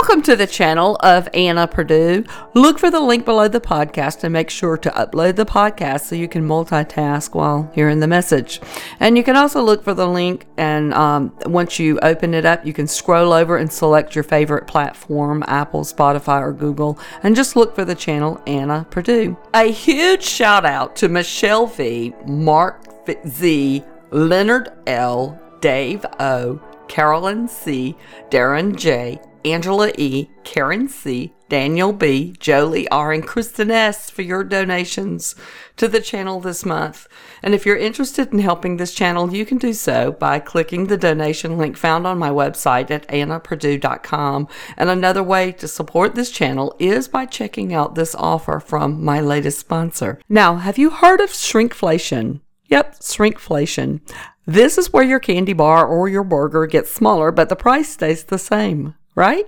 Welcome to the channel of Anna Perdue. Look for the link below the podcast and make sure to upload the podcast so you can multitask while hearing the message. And you can also look for the link, and um, once you open it up, you can scroll over and select your favorite platform Apple, Spotify, or Google, and just look for the channel Anna Perdue. A huge shout out to Michelle V, Mark Z, Leonard L, Dave O, Carolyn C, Darren J, Angela E, Karen C, Daniel B, Jolie R, and Kristen S for your donations to the channel this month. And if you're interested in helping this channel, you can do so by clicking the donation link found on my website at annaperdue.com. And another way to support this channel is by checking out this offer from my latest sponsor. Now, have you heard of shrinkflation? Yep, shrinkflation. This is where your candy bar or your burger gets smaller, but the price stays the same right?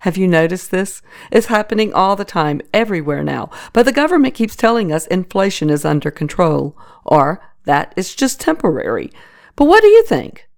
Have you noticed this? It's happening all the time, everywhere now. But the government keeps telling us inflation is under control, or that it's just temporary. But what do you think?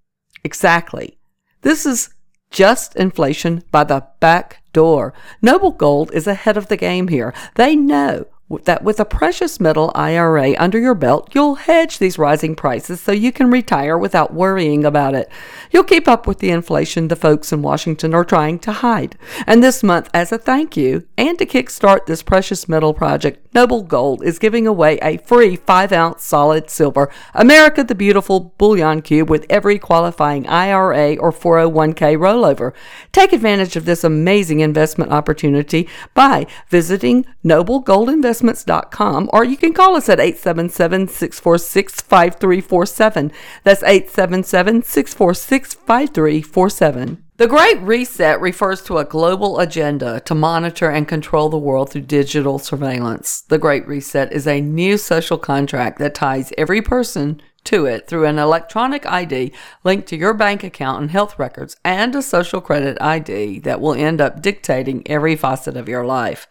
Exactly. This is just inflation by the back door. Noble Gold is ahead of the game here. They know that with a precious metal IRA under your belt, you'll hedge these rising prices so you can retire without worrying about it. You'll keep up with the inflation the folks in Washington are trying to hide. And this month, as a thank you and to kickstart this precious metal project, Noble Gold is giving away a free 5 ounce solid silver America the Beautiful bullion cube with every qualifying IRA or 401k rollover. Take advantage of this amazing investment opportunity by visiting Noble Gold Investment investments.com or you can call us at 877 646 5347. That's 877 646 5347. The Great Reset refers to a global agenda to monitor and control the world through digital surveillance. The Great Reset is a new social contract that ties every person to it through an electronic ID linked to your bank account and health records and a social credit ID that will end up dictating every facet of your life.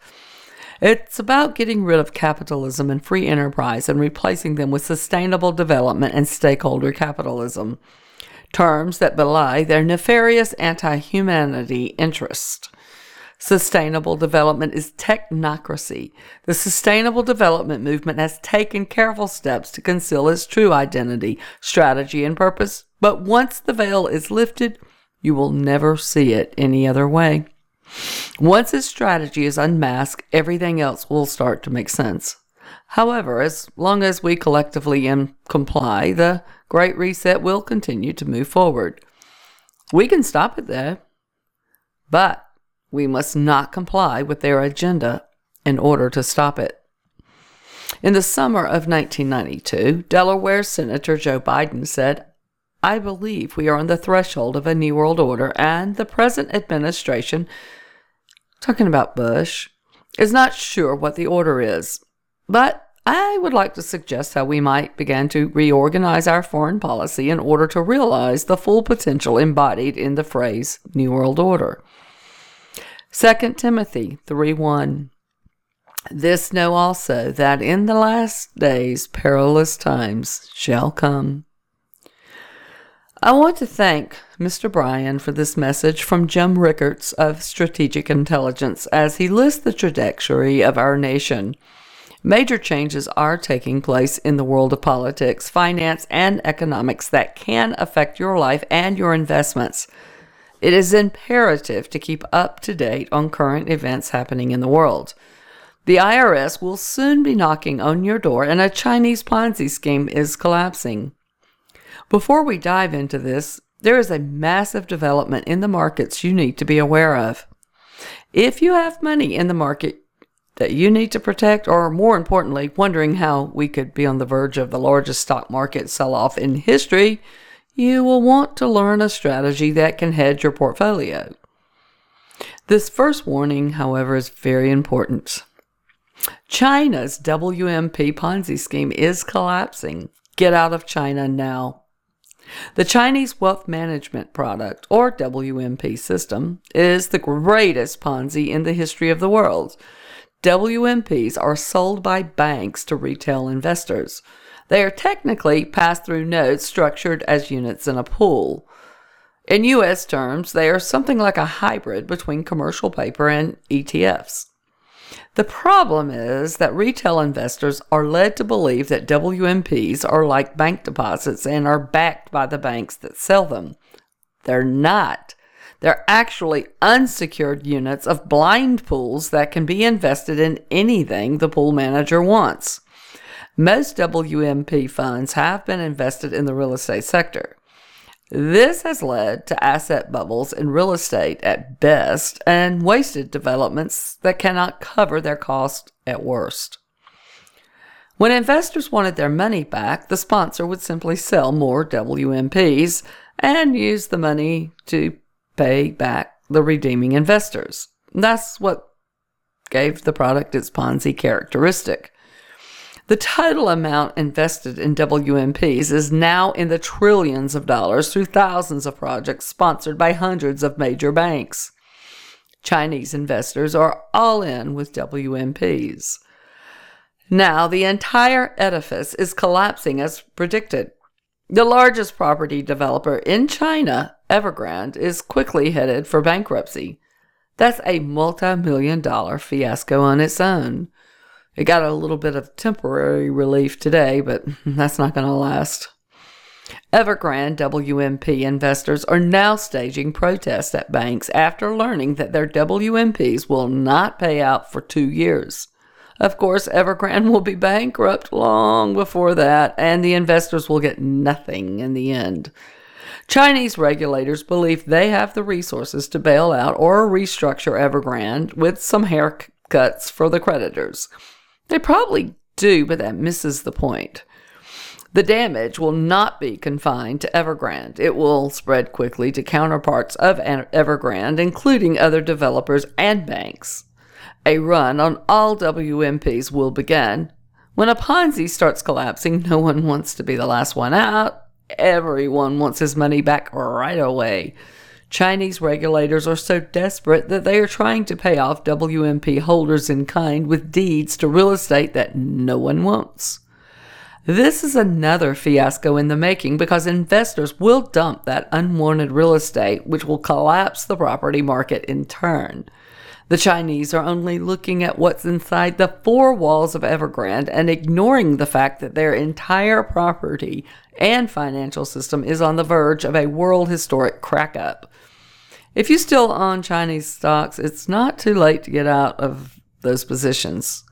It's about getting rid of capitalism and free enterprise and replacing them with sustainable development and stakeholder capitalism, terms that belie their nefarious anti humanity interest. Sustainable development is technocracy. The sustainable development movement has taken careful steps to conceal its true identity, strategy, and purpose, but once the veil is lifted, you will never see it any other way. Once his strategy is unmasked, everything else will start to make sense. However, as long as we collectively comply, the Great Reset will continue to move forward. We can stop it there, but we must not comply with their agenda in order to stop it. In the summer of 1992, Delaware Senator Joe Biden said, I believe we are on the threshold of a new world order, and the present administration talking about Bush, is not sure what the order is, but I would like to suggest how we might begin to reorganize our foreign policy in order to realize the full potential embodied in the phrase New World Order. 2 Timothy 3 1. This know also that in the last days perilous times shall come. I want to thank Mr. Bryan for this message from Jim Rickards of Strategic Intelligence as he lists the trajectory of our nation. Major changes are taking place in the world of politics, finance, and economics that can affect your life and your investments. It is imperative to keep up to date on current events happening in the world. The IRS will soon be knocking on your door, and a Chinese Ponzi scheme is collapsing. Before we dive into this, there is a massive development in the markets you need to be aware of. If you have money in the market that you need to protect, or more importantly, wondering how we could be on the verge of the largest stock market sell off in history, you will want to learn a strategy that can hedge your portfolio. This first warning, however, is very important. China's WMP Ponzi scheme is collapsing. Get out of China now. The Chinese Wealth Management Product, or WMP system, is the greatest Ponzi in the history of the world. WMPs are sold by banks to retail investors. They are technically pass through notes structured as units in a pool. In US terms, they are something like a hybrid between commercial paper and ETFs. The problem is that retail investors are led to believe that WMPs are like bank deposits and are backed by the banks that sell them. They're not. They're actually unsecured units of blind pools that can be invested in anything the pool manager wants. Most WMP funds have been invested in the real estate sector. This has led to asset bubbles in real estate at best and wasted developments that cannot cover their cost at worst. When investors wanted their money back, the sponsor would simply sell more WMPs and use the money to pay back the redeeming investors. That's what gave the product its Ponzi characteristic. The total amount invested in WMPs is now in the trillions of dollars through thousands of projects sponsored by hundreds of major banks. Chinese investors are all in with WMPs. Now, the entire edifice is collapsing as predicted. The largest property developer in China, Evergrande, is quickly headed for bankruptcy. That's a multi million dollar fiasco on its own. It got a little bit of temporary relief today, but that's not going to last. Evergrande WMP investors are now staging protests at banks after learning that their WMPs will not pay out for two years. Of course, Evergrande will be bankrupt long before that, and the investors will get nothing in the end. Chinese regulators believe they have the resources to bail out or restructure Evergrande with some haircuts for the creditors. They probably do, but that misses the point. The damage will not be confined to Evergrande. It will spread quickly to counterparts of Evergrande, including other developers and banks. A run on all WMPs will begin. When a Ponzi starts collapsing, no one wants to be the last one out. Everyone wants his money back right away. Chinese regulators are so desperate that they are trying to pay off WMP holders in kind with deeds to real estate that no one wants. This is another fiasco in the making because investors will dump that unwanted real estate, which will collapse the property market in turn. The Chinese are only looking at what's inside the four walls of Evergrande and ignoring the fact that their entire property and financial system is on the verge of a world historic crack up. If you still own Chinese stocks, it's not too late to get out of those positions.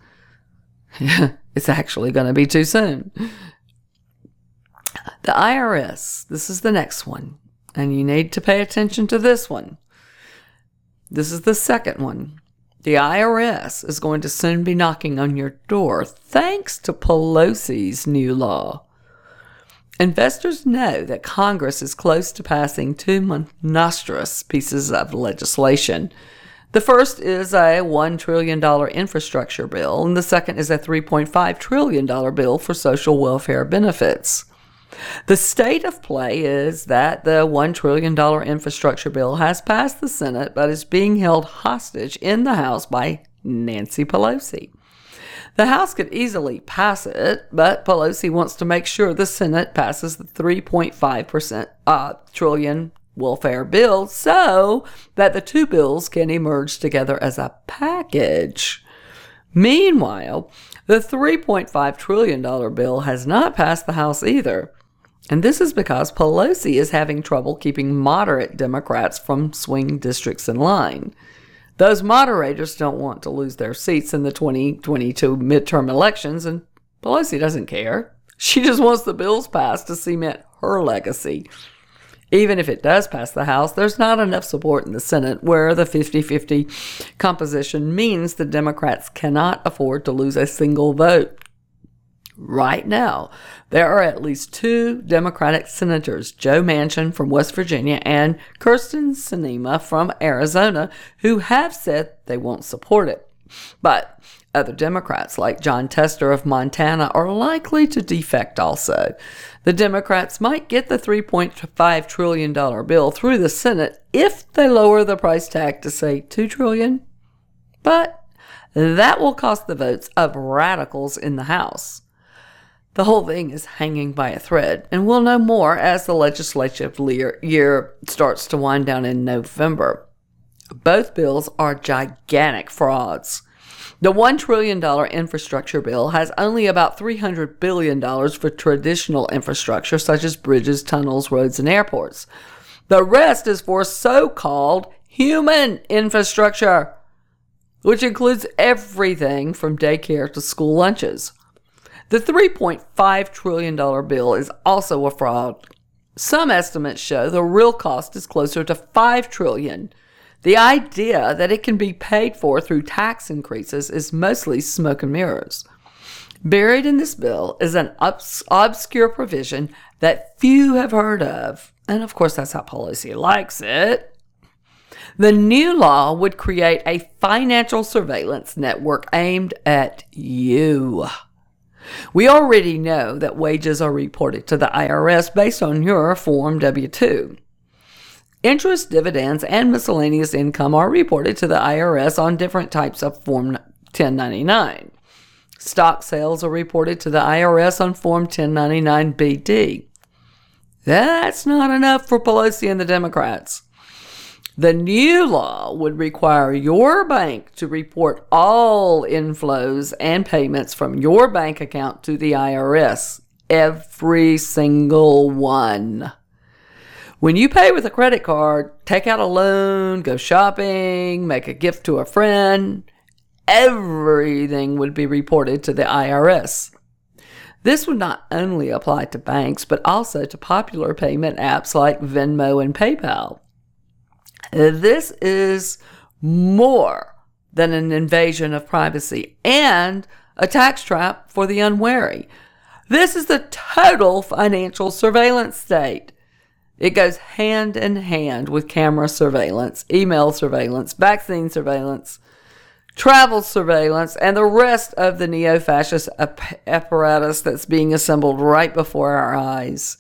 it's actually going to be too soon. The IRS, this is the next one, and you need to pay attention to this one. This is the second one. The IRS is going to soon be knocking on your door thanks to Pelosi's new law. Investors know that Congress is close to passing two monstrous pieces of legislation. The first is a $1 trillion infrastructure bill, and the second is a $3.5 trillion bill for social welfare benefits. The state of play is that the $1 trillion infrastructure bill has passed the Senate but is being held hostage in the House by Nancy Pelosi. The House could easily pass it, but Pelosi wants to make sure the Senate passes the 3.5% uh, trillion welfare bill so that the two bills can emerge together as a package. Meanwhile, the $3.5 trillion bill has not passed the House either. And this is because Pelosi is having trouble keeping moderate Democrats from swing districts in line. Those moderators don't want to lose their seats in the 2022 midterm elections, and Pelosi doesn't care. She just wants the bills passed to cement her legacy. Even if it does pass the House, there's not enough support in the Senate, where the 50 50 composition means the Democrats cannot afford to lose a single vote. Right now, there are at least two Democratic senators, Joe Manchin from West Virginia and Kyrsten Sinema from Arizona, who have said they won't support it. But other Democrats, like Jon Tester of Montana, are likely to defect also. The Democrats might get the $3.5 trillion bill through the Senate if they lower the price tag to, say, 2 trillion. But that will cost the votes of radicals in the House. The whole thing is hanging by a thread, and we'll know more as the legislative year starts to wind down in November. Both bills are gigantic frauds. The $1 trillion infrastructure bill has only about $300 billion for traditional infrastructure such as bridges, tunnels, roads, and airports. The rest is for so called human infrastructure, which includes everything from daycare to school lunches. The $3.5 trillion bill is also a fraud. Some estimates show the real cost is closer to 5 trillion. The idea that it can be paid for through tax increases is mostly smoke and mirrors. Buried in this bill is an obs- obscure provision that few have heard of, and of course, that's how Pelosi likes it. The new law would create a financial surveillance network aimed at you. We already know that wages are reported to the IRS based on your Form W 2. Interest, dividends, and miscellaneous income are reported to the IRS on different types of Form 1099. Stock sales are reported to the IRS on Form 1099 BD. That's not enough for Pelosi and the Democrats. The new law would require your bank to report all inflows and payments from your bank account to the IRS. Every single one. When you pay with a credit card, take out a loan, go shopping, make a gift to a friend, everything would be reported to the IRS. This would not only apply to banks, but also to popular payment apps like Venmo and PayPal. Uh, this is more than an invasion of privacy and a tax trap for the unwary. This is the total financial surveillance state. It goes hand in hand with camera surveillance, email surveillance, vaccine surveillance, travel surveillance, and the rest of the neo fascist apparatus that's being assembled right before our eyes.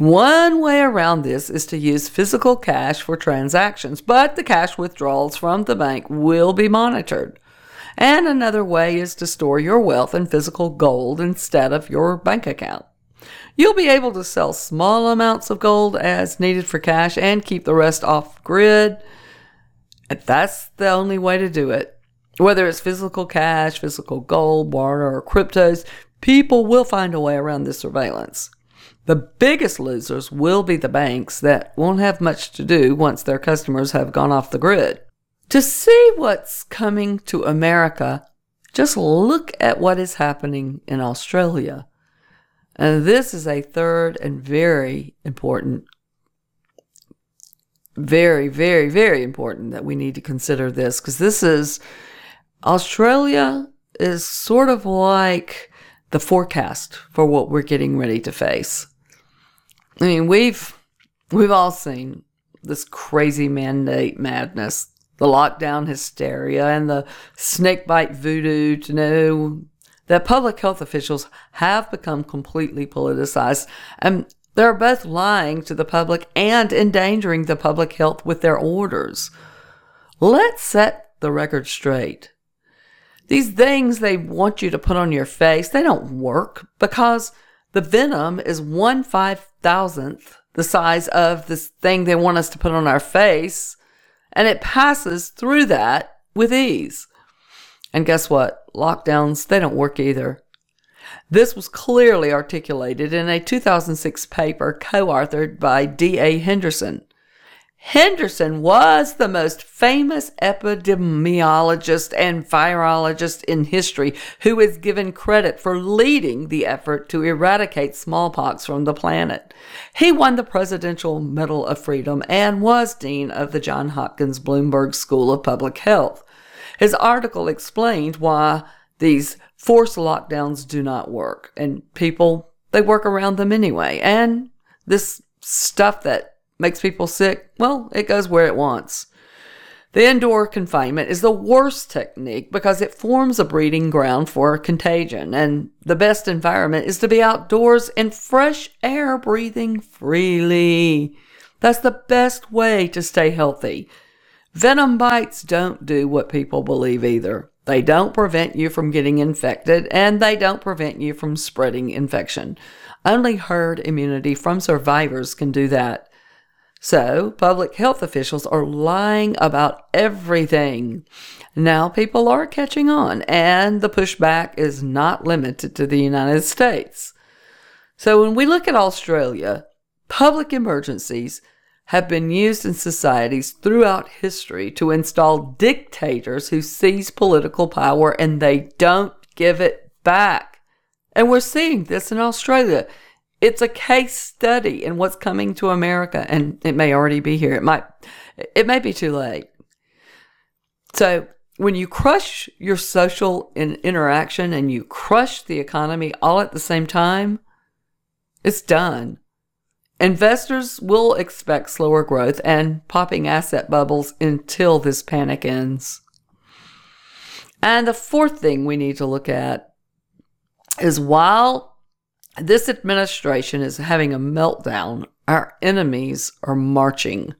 One way around this is to use physical cash for transactions, but the cash withdrawals from the bank will be monitored. And another way is to store your wealth in physical gold instead of your bank account. You'll be able to sell small amounts of gold as needed for cash and keep the rest off grid. That's the only way to do it. Whether it's physical cash, physical gold, barter, or cryptos, people will find a way around this surveillance. The biggest losers will be the banks that won't have much to do once their customers have gone off the grid. To see what's coming to America, just look at what is happening in Australia. And this is a third and very important, very, very, very important that we need to consider this because this is Australia is sort of like the forecast for what we're getting ready to face. I mean, we've we've all seen this crazy mandate madness, the lockdown hysteria, and the snakebite voodoo to know that public health officials have become completely politicized and they're both lying to the public and endangering the public health with their orders. Let's set the record straight. These things they want you to put on your face, they don't work because the venom is one five thousandth the size of this thing they want us to put on our face, and it passes through that with ease. And guess what? Lockdowns, they don't work either. This was clearly articulated in a 2006 paper co authored by D.A. Henderson. Henderson was the most famous epidemiologist and virologist in history who is given credit for leading the effort to eradicate smallpox from the planet. He won the Presidential Medal of Freedom and was dean of the Johns Hopkins Bloomberg School of Public Health. His article explained why these forced lockdowns do not work and people, they work around them anyway. And this stuff that makes people sick, well, it goes where it wants. The indoor confinement is the worst technique because it forms a breeding ground for contagion, and the best environment is to be outdoors in fresh air breathing freely. That's the best way to stay healthy. Venom bites don't do what people believe either. They don't prevent you from getting infected and they don't prevent you from spreading infection. Only herd immunity from survivors can do that. So, public health officials are lying about everything. Now, people are catching on, and the pushback is not limited to the United States. So, when we look at Australia, public emergencies have been used in societies throughout history to install dictators who seize political power and they don't give it back. And we're seeing this in Australia. It's a case study in what's coming to America, and it may already be here. It might, it may be too late. So when you crush your social in interaction and you crush the economy all at the same time, it's done. Investors will expect slower growth and popping asset bubbles until this panic ends. And the fourth thing we need to look at is while this administration is having a meltdown. Our enemies are marching.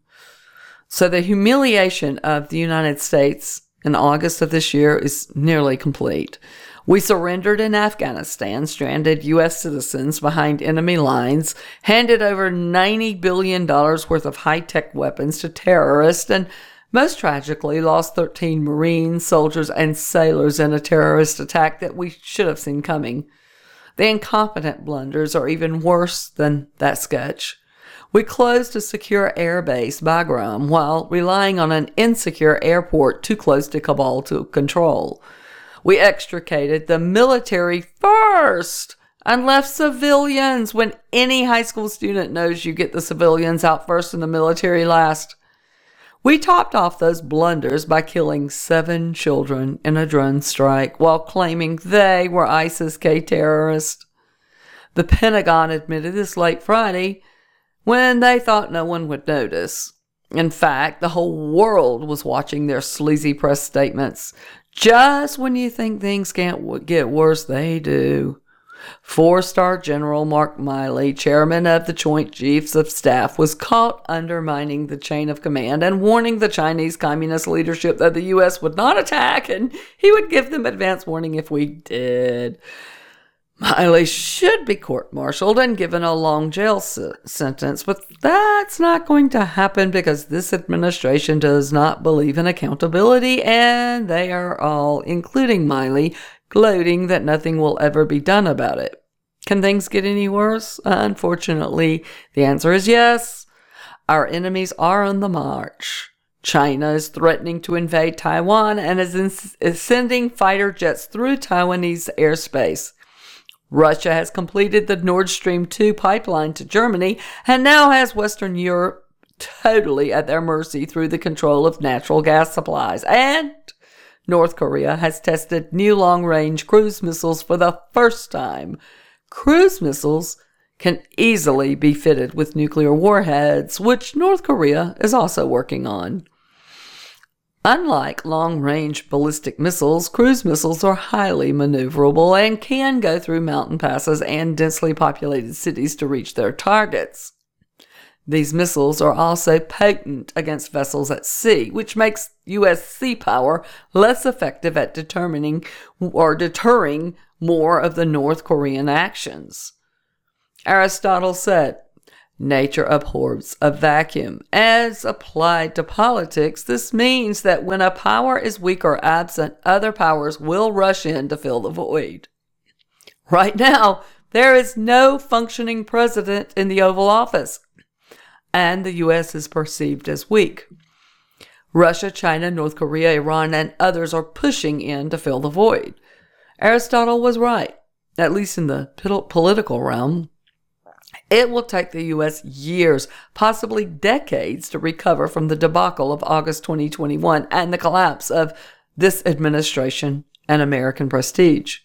So the humiliation of the United States in August of this year is nearly complete. We surrendered in Afghanistan, stranded U.S. citizens behind enemy lines, handed over $90 billion worth of high tech weapons to terrorists, and most tragically lost 13 Marines, soldiers, and sailors in a terrorist attack that we should have seen coming. The incompetent blunders are even worse than that sketch. We closed a secure airbase, Bagram, while relying on an insecure airport too close to Kabul to control. We extricated the military first and left civilians when any high school student knows you get the civilians out first and the military last. We topped off those blunders by killing seven children in a drone strike while claiming they were ISIS K terrorists. The Pentagon admitted this late Friday when they thought no one would notice. In fact, the whole world was watching their sleazy press statements. Just when you think things can't get worse, they do. Four star General Mark Milley, chairman of the Joint Chiefs of Staff, was caught undermining the chain of command and warning the Chinese Communist leadership that the U.S. would not attack and he would give them advance warning if we did. Milley should be court martialed and given a long jail sentence, but that's not going to happen because this administration does not believe in accountability, and they are all, including Milley, gloating that nothing will ever be done about it. Can things get any worse? Unfortunately, the answer is yes. Our enemies are on the march. China is threatening to invade Taiwan and is, in- is sending fighter jets through Taiwanese airspace. Russia has completed the Nord Stream 2 pipeline to Germany and now has Western Europe totally at their mercy through the control of natural gas supplies. And North Korea has tested new long range cruise missiles for the first time. Cruise missiles can easily be fitted with nuclear warheads, which North Korea is also working on. Unlike long range ballistic missiles, cruise missiles are highly maneuverable and can go through mountain passes and densely populated cities to reach their targets. These missiles are also potent against vessels at sea, which makes U.S. sea power less effective at determining or deterring more of the North Korean actions. Aristotle said, Nature abhors a vacuum. As applied to politics, this means that when a power is weak or absent, other powers will rush in to fill the void. Right now, there is no functioning president in the Oval Office and the U.S. is perceived as weak. Russia, China, North Korea, Iran, and others are pushing in to fill the void. Aristotle was right, at least in the political realm. It will take the U.S. years, possibly decades, to recover from the debacle of August 2021 and the collapse of this administration and American prestige.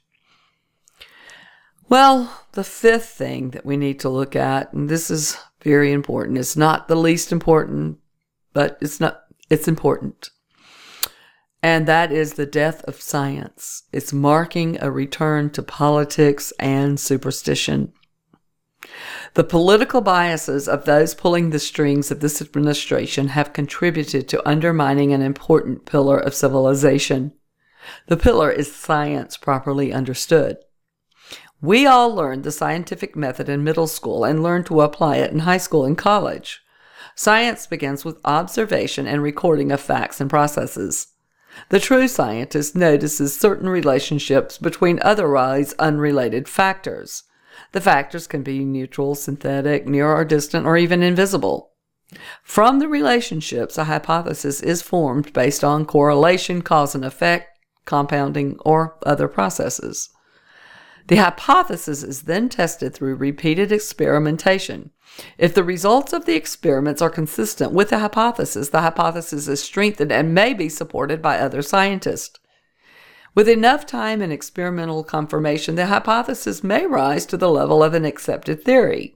Well, the fifth thing that we need to look at, and this is very important. It's not the least important, but it's not it's important. And that is the death of science. It's marking a return to politics and superstition. The political biases of those pulling the strings of this administration have contributed to undermining an important pillar of civilization. The pillar is science properly understood. We all learned the scientific method in middle school and learned to apply it in high school and college. Science begins with observation and recording of facts and processes. The true scientist notices certain relationships between otherwise unrelated factors. The factors can be neutral, synthetic, near or distant, or even invisible. From the relationships, a hypothesis is formed based on correlation, cause and effect, compounding, or other processes. The hypothesis is then tested through repeated experimentation. If the results of the experiments are consistent with the hypothesis, the hypothesis is strengthened and may be supported by other scientists. With enough time and experimental confirmation, the hypothesis may rise to the level of an accepted theory.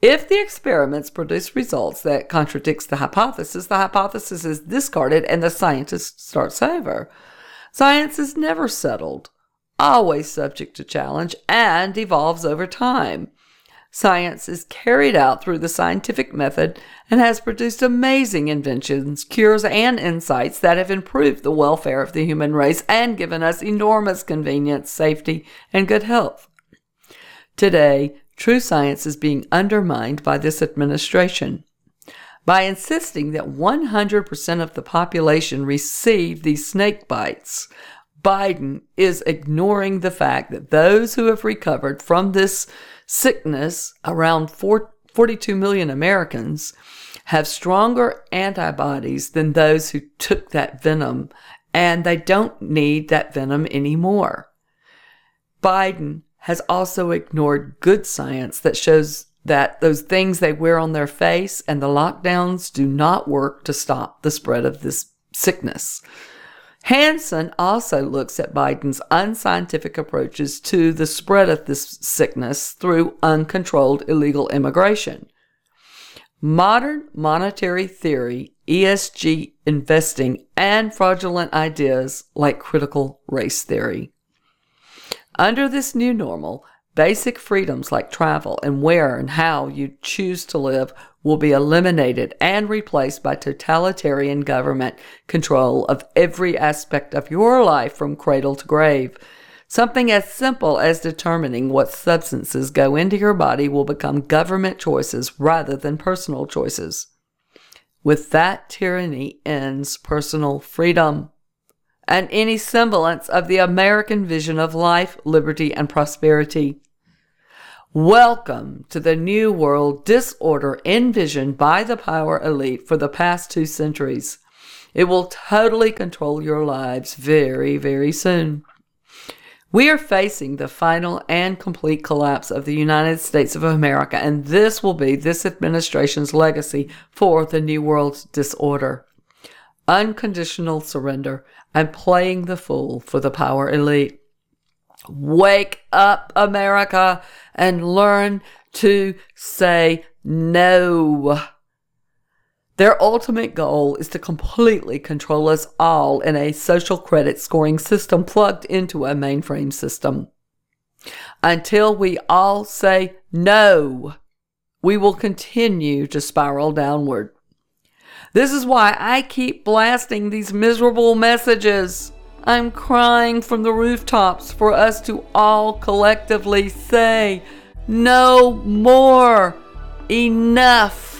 If the experiments produce results that contradicts the hypothesis, the hypothesis is discarded and the scientist starts over. Science is never settled, always subject to challenge, and evolves over time. Science is carried out through the scientific method and has produced amazing inventions, cures, and insights that have improved the welfare of the human race and given us enormous convenience, safety, and good health. Today, true science is being undermined by this administration. By insisting that 100% of the population receive these snake bites, Biden is ignoring the fact that those who have recovered from this sickness, around 42 million Americans, have stronger antibodies than those who took that venom, and they don't need that venom anymore. Biden has also ignored good science that shows that those things they wear on their face and the lockdowns do not work to stop the spread of this sickness. Hansen also looks at Biden's unscientific approaches to the spread of this sickness through uncontrolled illegal immigration. Modern monetary theory, ESG investing, and fraudulent ideas like critical race theory. Under this new normal, basic freedoms like travel and where and how you choose to live will be eliminated and replaced by totalitarian government control of every aspect of your life from cradle to grave. Something as simple as determining what substances go into your body will become government choices rather than personal choices. With that tyranny ends personal freedom and any semblance of the American vision of life, liberty, and prosperity. Welcome to the new world disorder envisioned by the power elite for the past two centuries. It will totally control your lives very, very soon. We are facing the final and complete collapse of the United States of America, and this will be this administration's legacy for the New World disorder. Unconditional surrender and playing the fool for the power elite. Wake up, America, and learn to say no. Their ultimate goal is to completely control us all in a social credit scoring system plugged into a mainframe system. Until we all say no, we will continue to spiral downward. This is why I keep blasting these miserable messages. I'm crying from the rooftops for us to all collectively say, no more, enough.